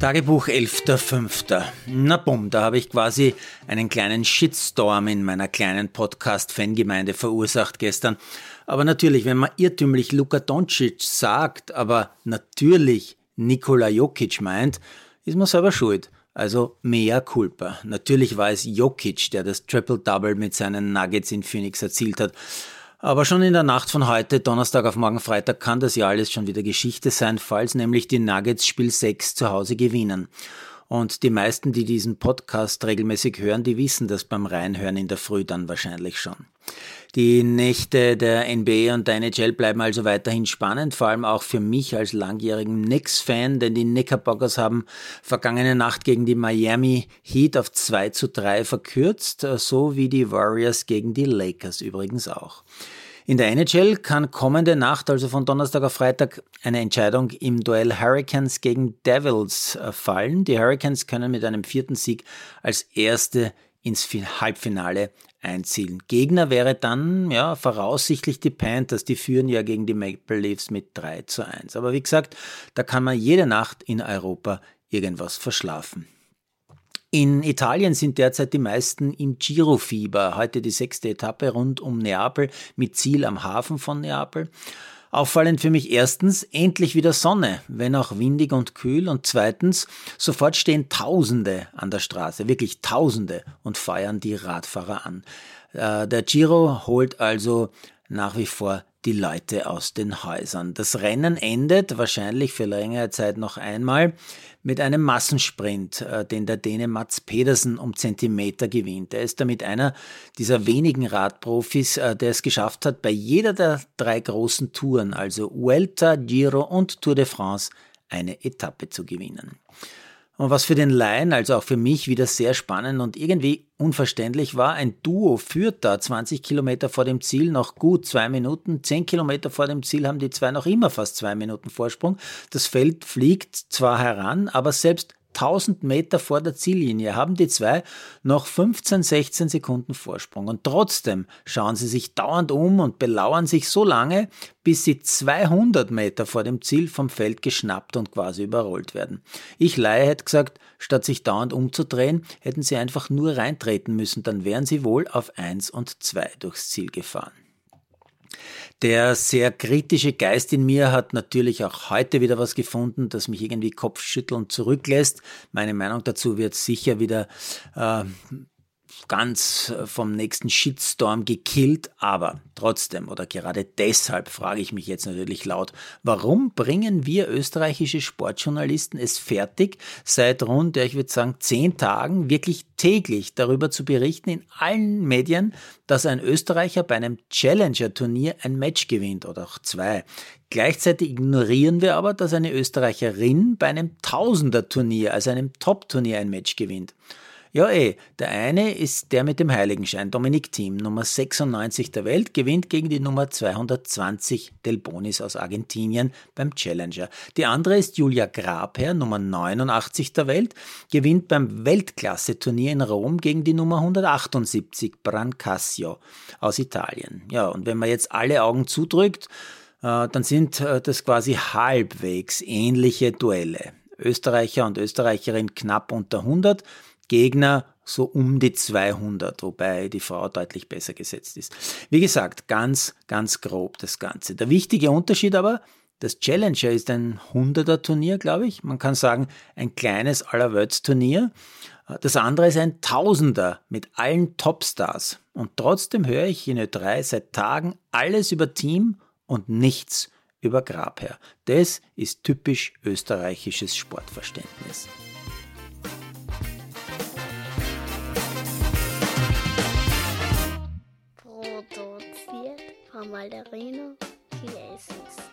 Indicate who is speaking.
Speaker 1: Tagebuch 11.05. Na bumm, da habe ich quasi einen kleinen Shitstorm in meiner kleinen Podcast-Fangemeinde verursacht gestern. Aber natürlich, wenn man irrtümlich Luka Doncic sagt, aber natürlich Nikola Jokic meint, ist man selber schuld. Also mea culpa. Natürlich war es Jokic, der das Triple-Double mit seinen Nuggets in Phoenix erzielt hat. Aber schon in der Nacht von heute, Donnerstag auf morgen Freitag, kann das ja alles schon wieder Geschichte sein, falls nämlich die Nuggets Spiel 6 zu Hause gewinnen. Und die meisten, die diesen Podcast regelmäßig hören, die wissen das beim Reinhören in der Früh dann wahrscheinlich schon. Die Nächte der NBA und der NHL bleiben also weiterhin spannend, vor allem auch für mich als langjährigen Knicks-Fan, denn die Knickerbockers haben vergangene Nacht gegen die Miami Heat auf 2 zu 3 verkürzt, so wie die Warriors gegen die Lakers übrigens auch. In der NHL kann kommende Nacht, also von Donnerstag auf Freitag, eine Entscheidung im Duell Hurricanes gegen Devils äh, fallen. Die Hurricanes können mit einem vierten Sieg als erste ins Halbfinale einziehen. Gegner wäre dann ja voraussichtlich die Panthers, die führen ja gegen die Maple Leafs mit 3 zu 1. Aber wie gesagt, da kann man jede Nacht in Europa irgendwas verschlafen. In Italien sind derzeit die meisten im Giro-Fieber. Heute die sechste Etappe rund um Neapel mit Ziel am Hafen von Neapel. Auffallend für mich erstens, endlich wieder Sonne, wenn auch windig und kühl. Und zweitens, sofort stehen Tausende an der Straße, wirklich Tausende und feiern die Radfahrer an. Äh, der Giro holt also nach wie vor die Leute aus den Häusern. Das Rennen endet wahrscheinlich für längere Zeit noch einmal mit einem Massensprint, äh, den der Däne Mats Pedersen um Zentimeter gewinnt. Er ist damit einer dieser wenigen Radprofis, äh, der es geschafft hat, bei jeder der drei großen Touren, also Vuelta, Giro und Tour de France, eine Etappe zu gewinnen. Und was für den Laien, also auch für mich, wieder sehr spannend und irgendwie unverständlich war, ein Duo führt da 20 Kilometer vor dem Ziel noch gut zwei Minuten. 10 Kilometer vor dem Ziel haben die zwei noch immer fast zwei Minuten Vorsprung. Das Feld fliegt zwar heran, aber selbst 1000 Meter vor der Ziellinie haben die zwei noch 15, 16 Sekunden Vorsprung. Und trotzdem schauen sie sich dauernd um und belauern sich so lange, bis sie 200 Meter vor dem Ziel vom Feld geschnappt und quasi überrollt werden. Ich Laie hätte gesagt, statt sich dauernd umzudrehen, hätten sie einfach nur reintreten müssen, dann wären sie wohl auf 1 und 2 durchs Ziel gefahren. Der sehr kritische Geist in mir hat natürlich auch heute wieder was gefunden, das mich irgendwie kopfschüttelnd zurücklässt. Meine Meinung dazu wird sicher wieder äh, ganz äh, vom nächsten Shitstorm gekillt, aber trotzdem oder gerade deshalb frage ich mich jetzt natürlich laut, warum bringen wir österreichische Sportjournalisten es fertig, seit rund, ich würde sagen, zehn Tagen wirklich täglich darüber zu berichten in allen Medien, dass ein Österreicher bei einem Challenger-Turnier ein Match gewinnt oder auch zwei. Gleichzeitig ignorieren wir aber, dass eine Österreicherin bei einem Tausender-Turnier, also einem Top-Turnier, ein Match gewinnt. Ja, eh. Der eine ist der mit dem Heiligenschein, Dominik Thiem, Nummer 96 der Welt, gewinnt gegen die Nummer 220 Del Bonis aus Argentinien beim Challenger. Die andere ist Julia Grabherr, Nummer 89 der Welt, gewinnt beim Weltklasse-Turnier in Rom gegen die Nummer 178 Brancasio aus Italien. Ja, und wenn man jetzt alle Augen zudrückt, äh, dann sind äh, das quasi halbwegs ähnliche Duelle. Österreicher und Österreicherin knapp unter 100, Gegner so um die 200, wobei die Frau deutlich besser gesetzt ist. Wie gesagt, ganz, ganz grob das Ganze. Der wichtige Unterschied aber, das Challenger ist ein 100er Turnier, glaube ich. Man kann sagen, ein kleines Allerwelts-Turnier. Das andere ist ein Tausender mit allen Topstars. Und trotzdem höre ich in Ö3 seit Tagen alles über Team und nichts über Grabherr. Das ist typisch österreichisches Sportverständnis.
Speaker 2: Malderino Chiesens.